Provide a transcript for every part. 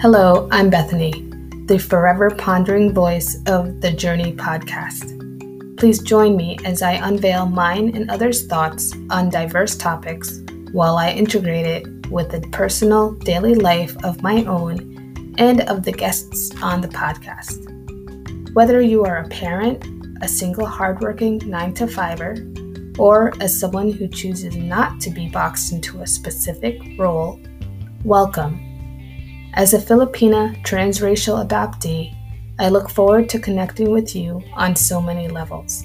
Hello, I'm Bethany, the forever pondering voice of the Journey podcast. Please join me as I unveil mine and others' thoughts on diverse topics while I integrate it with the personal daily life of my own and of the guests on the podcast. Whether you are a parent, a single hardworking 9 to 5er, or as someone who chooses not to be boxed into a specific role, welcome as a Filipina transracial adoptee, I look forward to connecting with you on so many levels.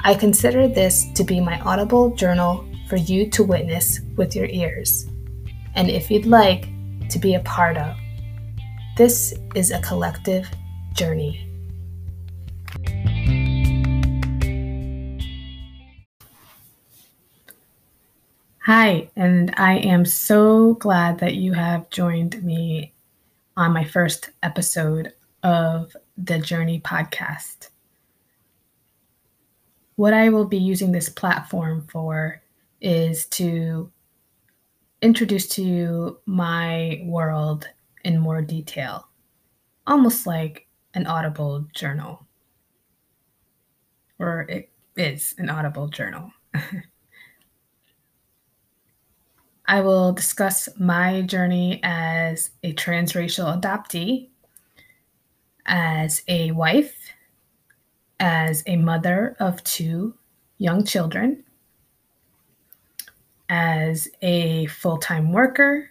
I consider this to be my audible journal for you to witness with your ears, and if you'd like, to be a part of. This is a collective journey. Hi, and I am so glad that you have joined me on my first episode of the Journey podcast. What I will be using this platform for is to introduce to you my world in more detail, almost like an audible journal, or it is an audible journal. I will discuss my journey as a transracial adoptee, as a wife, as a mother of two young children, as a full time worker,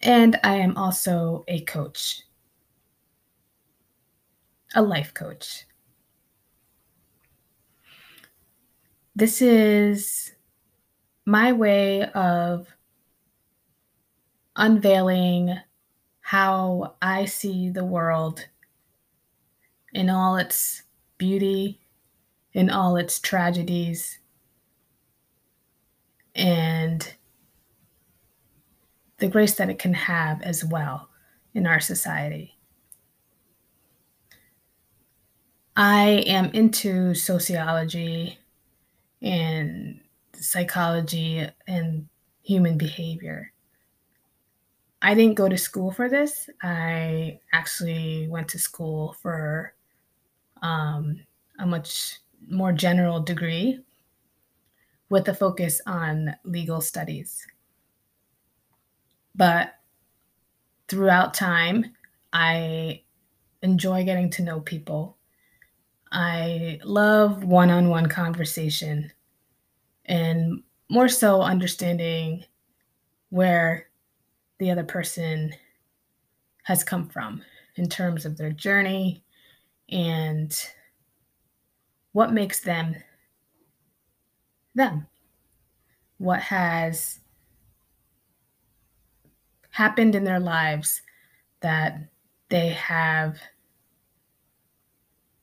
and I am also a coach, a life coach. This is my way of unveiling how I see the world in all its beauty, in all its tragedies, and the grace that it can have as well in our society. I am into sociology and psychology and human behavior. I didn't go to school for this. I actually went to school for um, a much more general degree with a focus on legal studies. But throughout time, I enjoy getting to know people. I love one on one conversation and more so understanding where the other person has come from in terms of their journey and what makes them them. What has happened in their lives that they have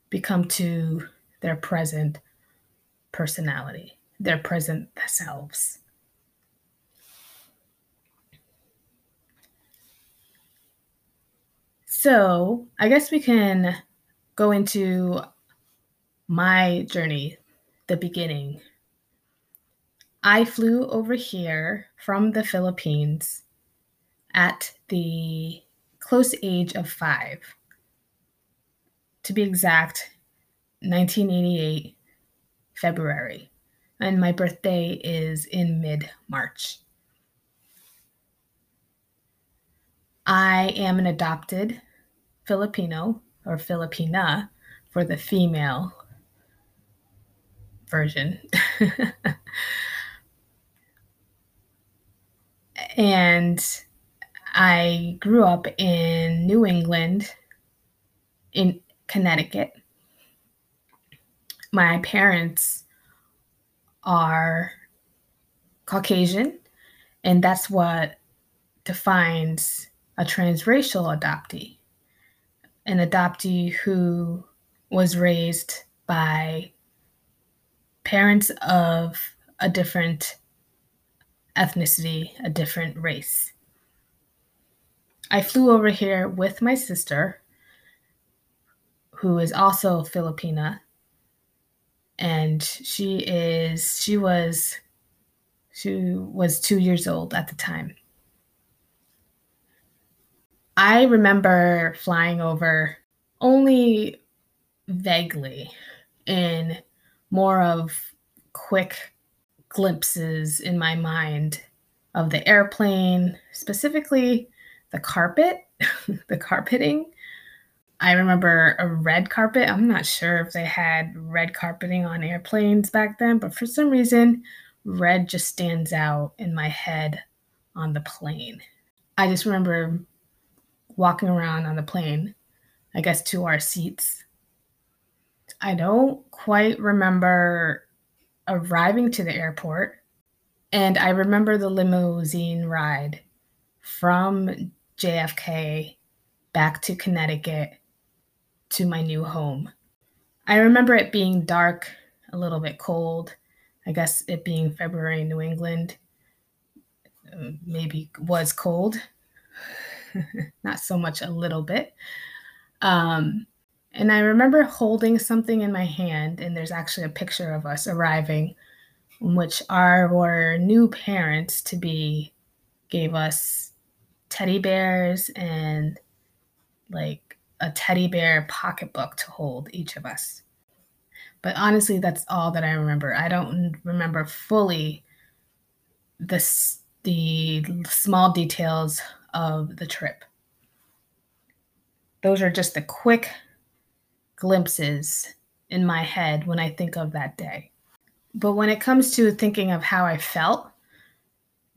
become to their present personality, their present selves. So I guess we can go into my journey, the beginning. I flew over here from the Philippines at the close age of five. To be exact, 1988, February. And my birthday is in mid March. I am an adopted Filipino or Filipina for the female version. and I grew up in New England, in Connecticut. My parents are Caucasian, and that's what defines a transracial adoptee an adoptee who was raised by parents of a different ethnicity, a different race. I flew over here with my sister, who is also Filipina, and she is she was she was 2 years old at the time. I remember flying over only vaguely in more of quick glimpses in my mind of the airplane, specifically the carpet, the carpeting. I remember a red carpet. I'm not sure if they had red carpeting on airplanes back then, but for some reason, red just stands out in my head on the plane. I just remember walking around on the plane, I guess to our seats. I don't quite remember arriving to the airport. And I remember the limousine ride from JFK back to Connecticut to my new home. I remember it being dark, a little bit cold. I guess it being February in New England maybe was cold. Not so much a little bit. Um, and I remember holding something in my hand, and there's actually a picture of us arriving, which our new parents to be gave us teddy bears and like a teddy bear pocketbook to hold each of us. But honestly, that's all that I remember. I don't remember fully the, the small details of the trip. Those are just the quick glimpses in my head when I think of that day. But when it comes to thinking of how I felt,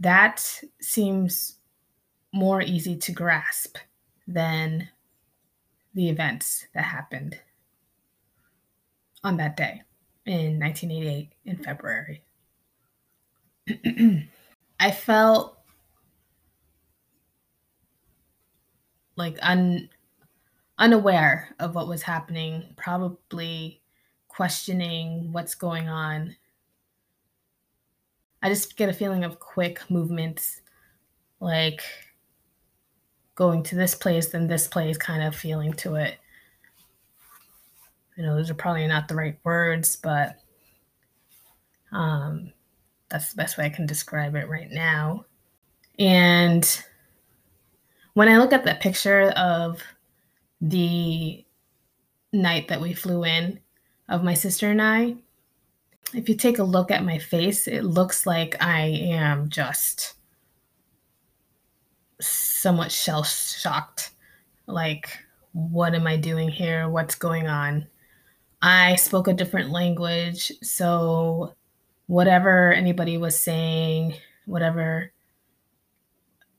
that seems more easy to grasp than the events that happened on that day in 1988 in February. I felt like un, unaware of what was happening, probably questioning what's going on. I just get a feeling of quick movements, like going to this place, then this place kind of feeling to it. You know, those are probably not the right words, but um, that's the best way I can describe it right now. And when I look at that picture of the night that we flew in of my sister and I, if you take a look at my face, it looks like I am just somewhat shell shocked. Like, what am I doing here? What's going on? I spoke a different language. So, whatever anybody was saying, whatever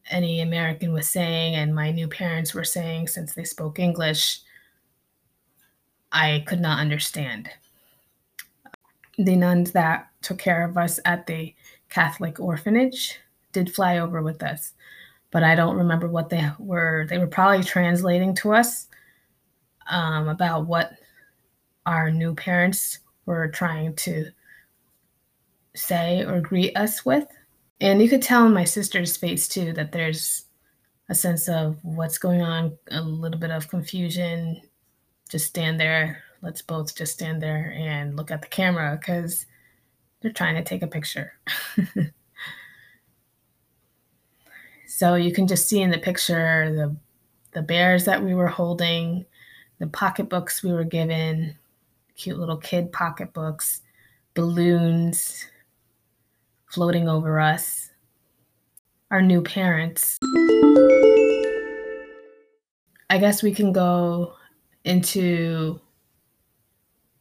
any American was saying, and my new parents were saying since they spoke English, I could not understand. The nuns that took care of us at the Catholic orphanage did fly over with us but I don't remember what they were. They were probably translating to us um, about what our new parents were trying to say or greet us with. And you could tell in my sister's face too that there's a sense of what's going on, a little bit of confusion. Just stand there. Let's both just stand there and look at the camera because they're trying to take a picture. So you can just see in the picture the the bears that we were holding, the pocketbooks we were given, cute little kid pocketbooks, balloons floating over us, our new parents. I guess we can go into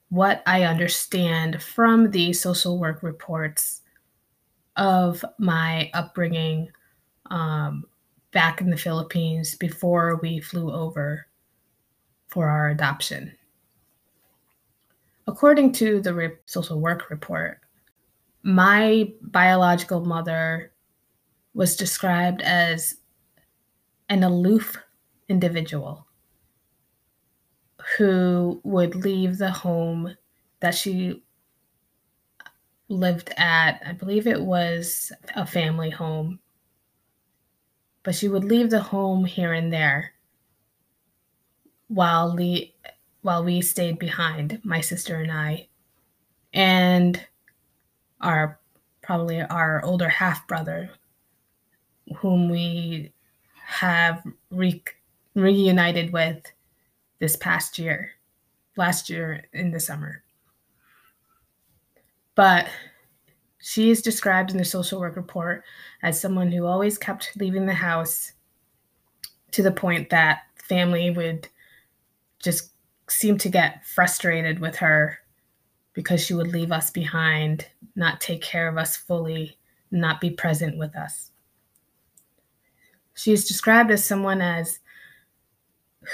what I understand from the social work reports of my upbringing um, back in the Philippines before we flew over for our adoption. According to the re- social work report, my biological mother was described as an aloof individual who would leave the home that she lived at. I believe it was a family home but she would leave the home here and there while the while we stayed behind, my sister and I, and our probably our older half brother, whom we have re- reunited with this past year, last year in the summer. But she is described in the social work report as someone who always kept leaving the house to the point that family would just seem to get frustrated with her because she would leave us behind, not take care of us fully, not be present with us. She is described as someone as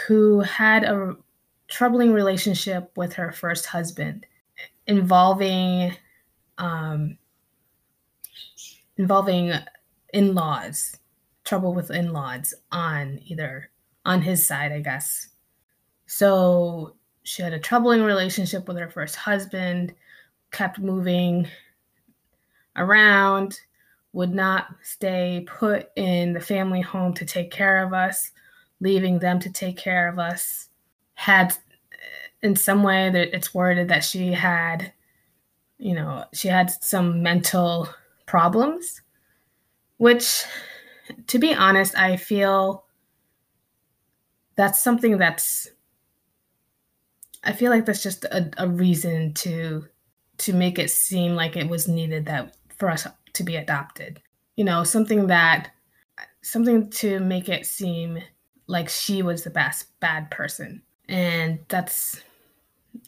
who had a troubling relationship with her first husband, involving um, involving in-laws, trouble with in-laws on either on his side, I guess. So she had a troubling relationship with her first husband, kept moving around, would not stay put in the family home to take care of us, leaving them to take care of us. Had in some way that it's worded that she had, you know, she had some mental problems, which to be honest, I feel that's something that's I feel like that's just a, a reason to to make it seem like it was needed that for us to be adopted. You know, something that something to make it seem like she was the best bad person. And that's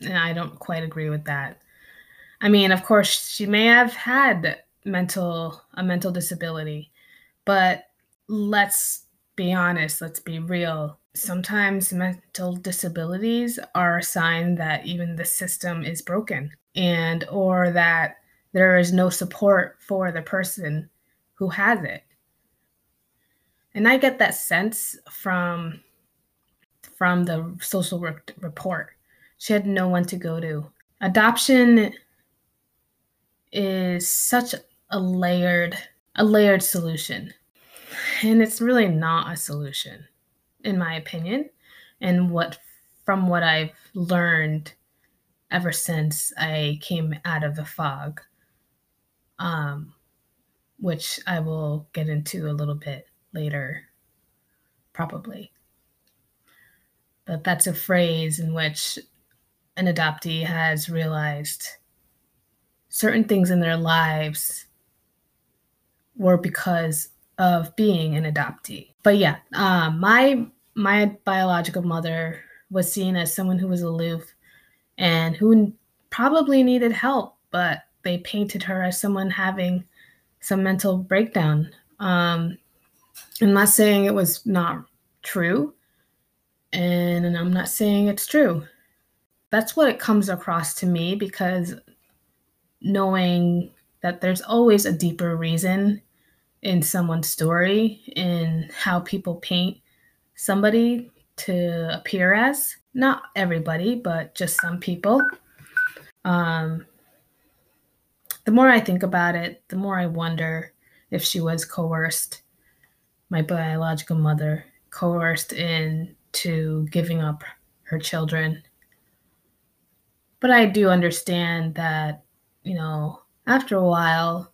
and I don't quite agree with that. I mean, of course, she may have had mental a mental disability, but let's be honest, let's be real sometimes mental disabilities are a sign that even the system is broken and or that there is no support for the person who has it. And i get that sense from from the social work report. She had no one to go to. Adoption is such a layered a layered solution and it's really not a solution in my opinion, and what from what I've learned ever since I came out of the fog, um, which I will get into a little bit later, probably. But that's a phrase in which an adoptee has realized certain things in their lives were because of being an adoptee. But yeah, uh, my my biological mother was seen as someone who was aloof and who probably needed help, but they painted her as someone having some mental breakdown. Um, I'm not saying it was not true, and I'm not saying it's true. That's what it comes across to me because knowing that there's always a deeper reason in someone's story, in how people paint somebody to appear as. Not everybody, but just some people. Um, the more I think about it, the more I wonder if she was coerced, my biological mother, coerced into giving up her children. But I do understand that, you know, after a while,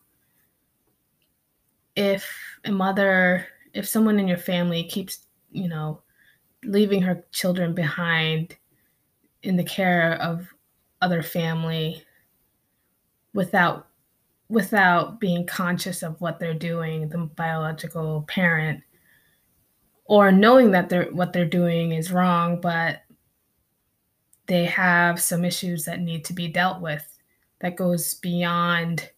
if a mother, if someone in your family keeps, you know, leaving her children behind in the care of other family without without being conscious of what they're doing the biological parent or knowing that they're what they're doing is wrong but they have some issues that need to be dealt with that goes beyond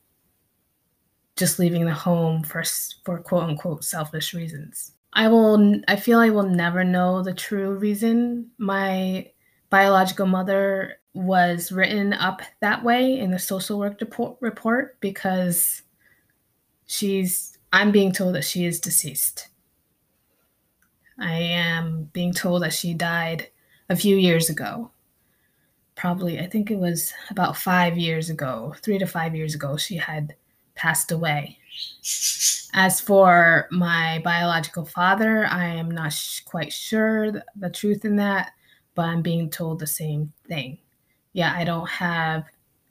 just leaving the home for for quote unquote selfish reasons. I will I feel I will never know the true reason my biological mother was written up that way in the social work report because she's I'm being told that she is deceased. I am being told that she died a few years ago. Probably, I think it was about five years ago, three to five years ago, she had passed away. As for my biological father, I am not sh- quite sure th- the truth in that, but I'm being told the same thing. Yeah, I don't have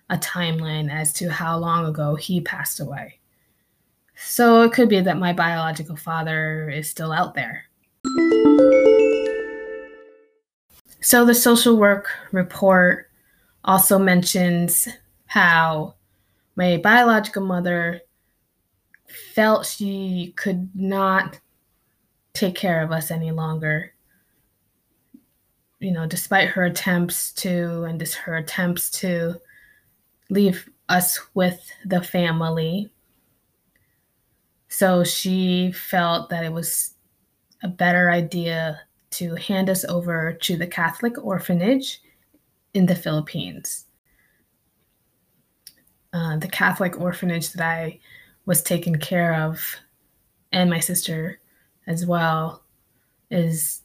a timeline as to how long ago he passed away. So it could be that my biological father is still out there. So the social work report also mentions how my biological mother felt she could not take care of us any longer. You know, despite her attempts to, and just her attempts to leave us with the family. So she felt that it was a better idea to hand us over to the Catholic orphanage in the Philippines. Uh, the Catholic orphanage that I was taken care of, and my sister as well, is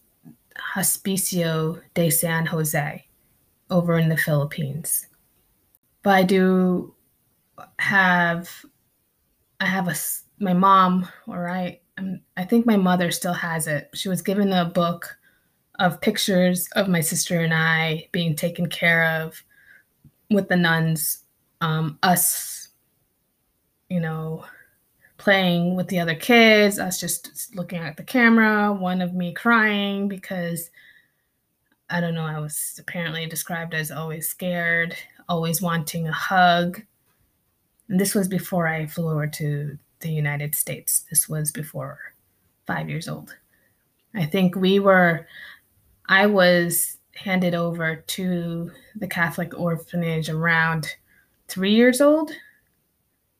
Hospicio de San Jose over in the Philippines. But I do have, I have a, my mom, or I, I think my mother still has it. She was given a book of pictures of my sister and I being taken care of with the nuns, um, us, you know, playing with the other kids, us just looking at the camera, one of me crying because I don't know, I was apparently described as always scared, always wanting a hug. And this was before I flew over to the United States. This was before five years old. I think we were, I was handed over to the Catholic orphanage around three years old.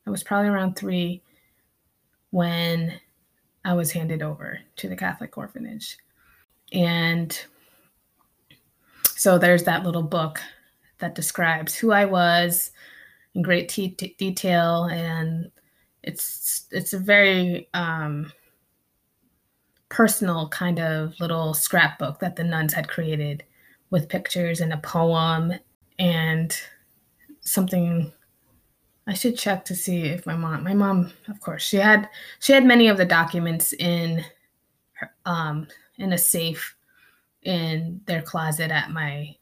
I was probably around three when I was handed over to the Catholic orphanage. And so there's that little book that describes who I was in great detail and it's it's a very um, personal kind of little scrapbook that the nuns had created with pictures and a poem and something I should check to see if my mom my mom of course she had she had many of the documents in her, um in a safe in their closet at my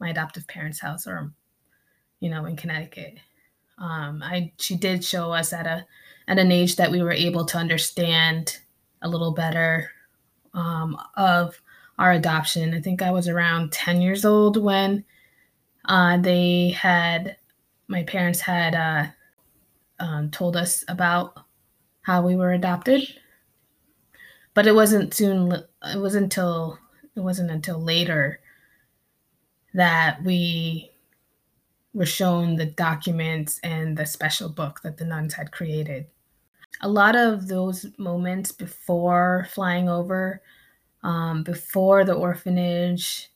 my adoptive parents house or you know in Connecticut um I she did show us at a at an age that we were able to understand a little better um, of our adoption. I think I was around 10 years old when uh, they had, my parents had uh, um, told us about how we were adopted. But it wasn't soon, it wasn't until, it wasn't until later that we were shown the documents and the special book that the nuns had created a lot of those moments before flying over, um, before the orphanage,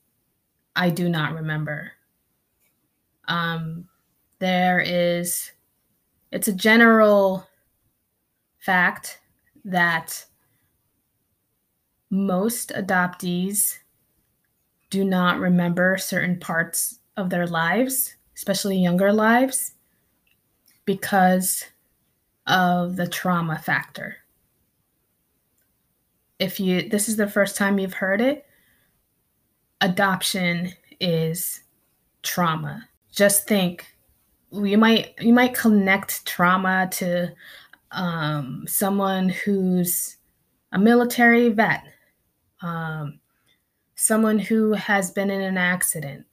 I do not remember. Um, there is, it's a general fact that most adoptees do not remember certain parts of their lives, especially younger lives, because of the trauma factor. If you this is the first time you've heard it, adoption is trauma. Just think you might you might connect trauma to um, someone who's a military vet, um, someone who has been in an accident,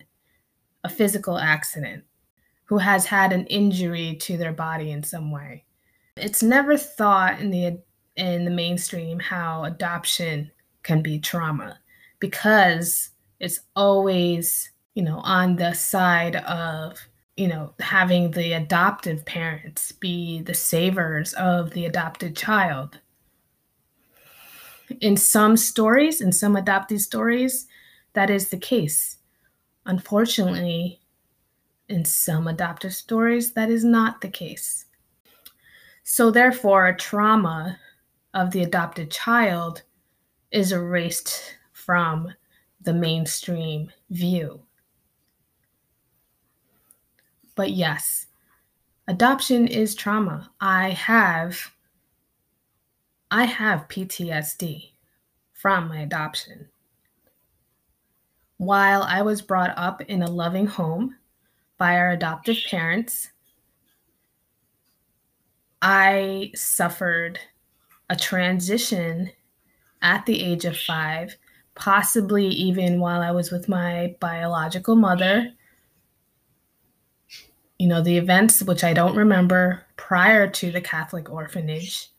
a physical accident, who has had an injury to their body in some way. It's never thought in the in the mainstream how adoption can be trauma because it's always, you know, on the side of, you know, having the adoptive parents be the savers of the adopted child. In some stories, in some adopted stories, that is the case. Unfortunately, in some adoptive stories, that is not the case. So, therefore, a trauma of the adopted child is erased from the mainstream view. But yes, adoption is trauma. I have I have PTSD from my adoption. While I was brought up in a loving home by our adoptive parents, I suffered a transition at the age of five possibly even while I was with my biological mother. You know, the events which I don't remember prior to the Catholic orphanage,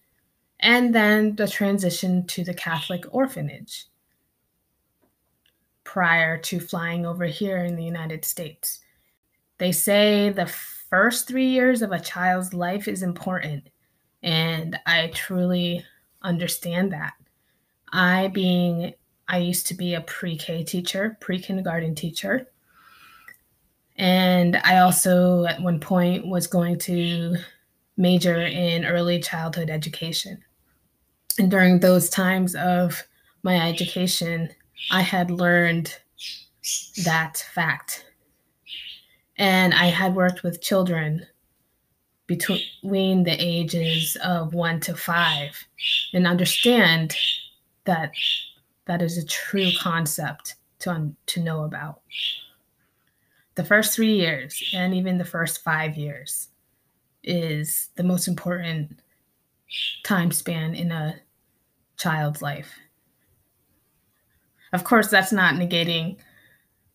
and then the transition to the Catholic orphanage prior to flying over here in the United States. They say the first three years of a child's life is important, and I truly understand that. I, being, I used to be a pre K teacher, pre kindergarten teacher. And I also, at one point, was going to major in early childhood education. And during those times of my education, I had learned that fact. And I had worked with children between the ages of one to five and understand that that is a true concept to, to know about. The first three years and even the first five years is the most important time span in a child's life. Of course, that's not negating,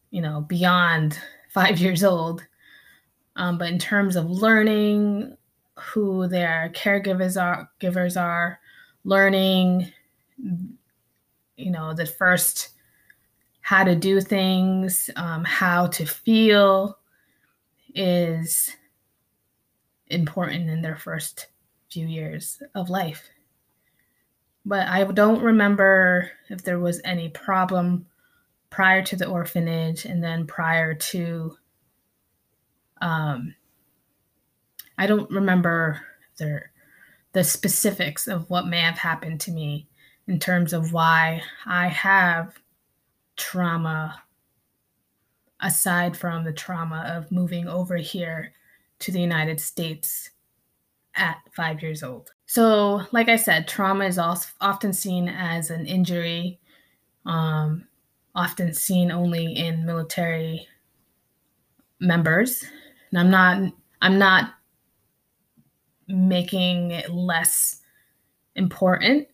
you know, beyond five years old. Um, but in terms of learning who their caregivers are, givers are, learning, you know, the first how to do things, um, how to feel is important in their first few years of life. But I don't remember if there was any problem prior to the orphanage and then prior to um, I don't remember there the specifics of what may have happened to me in terms of why I have trauma aside from the trauma of moving over here to the United States at five years old. So, like I said, trauma is also often seen as an injury, um, often seen only in military members. And I'm not, I'm not making it less important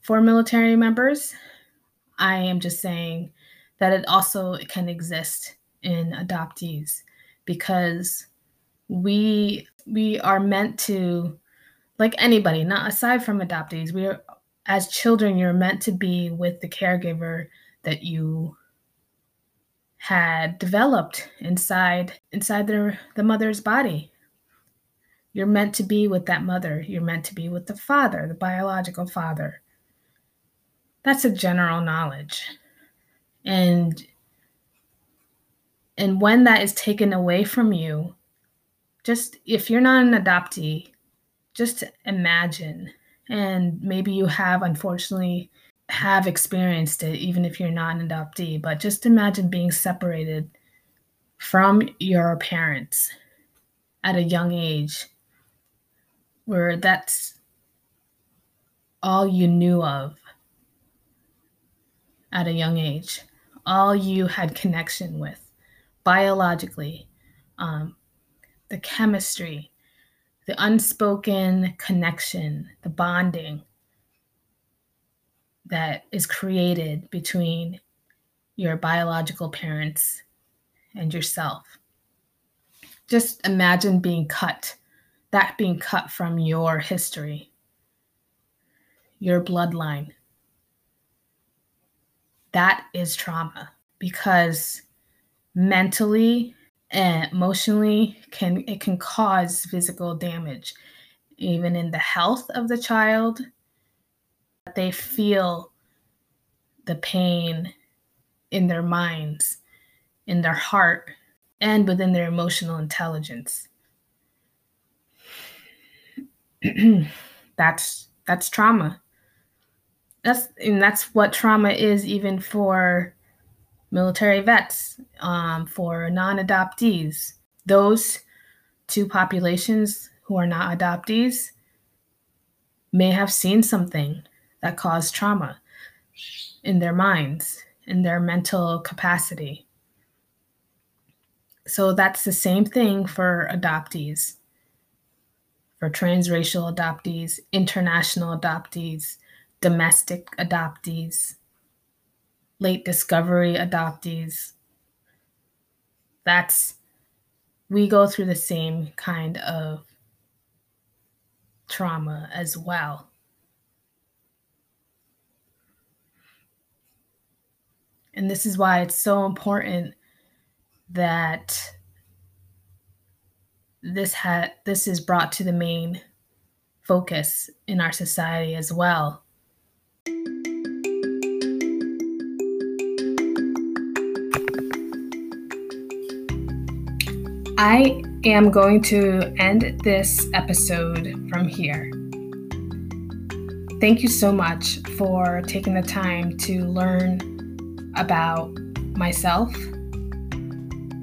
for military members. I am just saying that it also can exist in adoptees because we we are meant to like anybody not aside from adoptees we are as children you're meant to be with the caregiver that you had developed inside inside their the mother's body. You're meant to be with that mother. You're meant to be with the father the biological father. That's a general knowledge and and when that is taken away from you just if you're not an adoptee, just imagine. And maybe you have unfortunately have experienced it, even if you're not an adoptee, but just imagine being separated from your parents at a young age where that's all you knew of at a young age, all you had connection with biologically, um, the chemistry, the unspoken connection, the bonding that is created between your biological parents and yourself. Just imagine being cut, that being cut from your history, your bloodline. That is trauma because mentally and emotionally can it can cause physical damage even in the health of the child. They feel the pain in their minds in their heart and within their emotional intelligence. That's that's trauma that's and that's what trauma is even for military vets, um, for non adoptees. Those two populations who are not adoptees may have seen something that caused trauma in their minds, in their mental capacity. So that's the same thing for adoptees, for transracial adoptees, international adoptees, domestic adoptees late discovery adoptees. That's, we go through the same kind of trauma as well. And this is why it's so important that this had this is brought to the main focus in our society as well. I am going to end this episode from here. Thank you so much for taking the time to learn about myself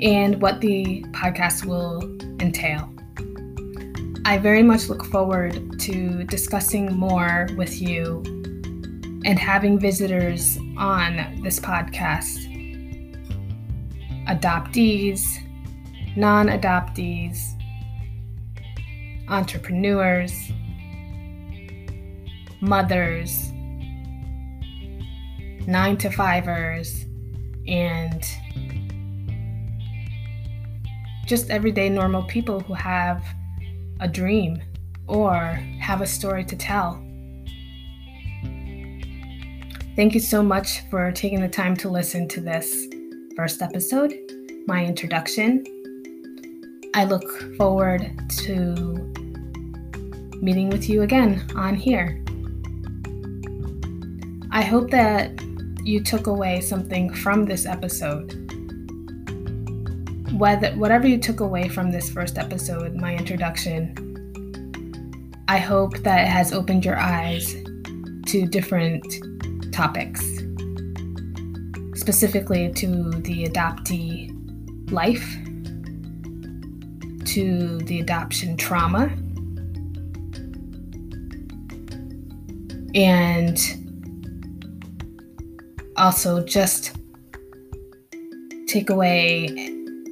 and what the podcast will entail. I very much look forward to discussing more with you and having visitors on this podcast. Adoptees, non adoptees, entrepreneurs, mothers, nine to fivers, and just everyday normal people who have a dream or have a story to tell. Thank you so much for taking the time to listen to this first episode, my introduction. I look forward to meeting with you again on here. I hope that you took away something from this episode whether whatever you took away from this first episode, my introduction, I hope that it has opened your eyes to different topics, specifically to the adoptee life, to the adoption trauma, and also just take away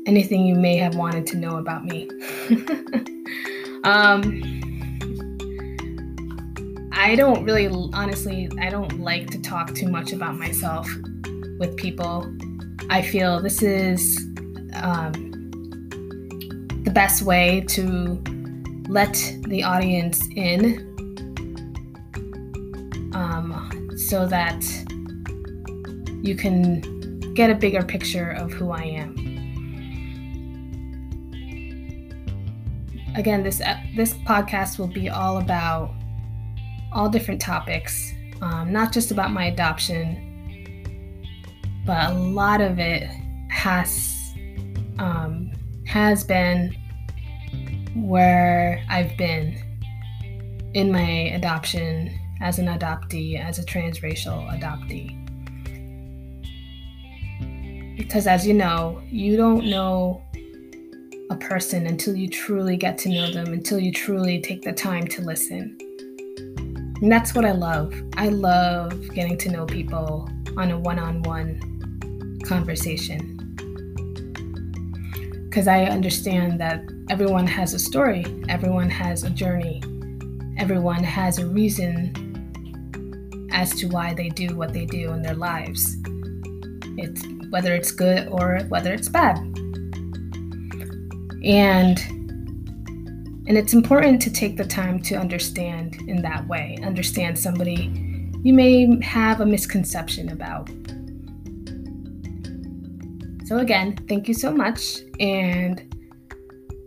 anything you may have wanted to know about me. um, I don't really, honestly, I don't like to talk too much about myself with people. I feel this is um, the best way to let the audience in um, so that you can get a bigger picture of who I am. again, this this podcast will be all about all different topics, um, not just about my adoption, but a lot of it has um, has been where I've been in my adoption as an adoptee, as a transracial adoptee. Because as you know, you don't know a person until you truly get to know them, until you truly take the time to listen. And that's what I love. I love getting to know people on a one on one conversation. Because I understand that everyone has a story, everyone has a journey, everyone has a reason as to why they do what they do in their lives. It's whether it's good or whether it's bad and and it's important to take the time to understand in that way. Understand somebody you may have a misconception about. So again thank you so much and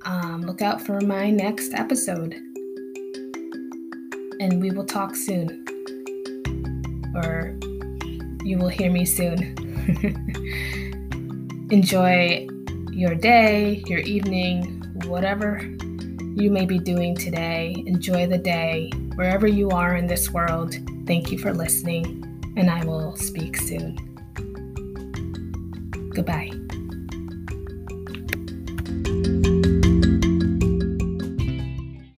um, look out for my next episode. And we will talk soon. Or you will hear me soon. Enjoy your day, your evening, whatever you may be doing today. Enjoy the day wherever you are in this world. Thank you for listening, and I will speak soon. Goodbye.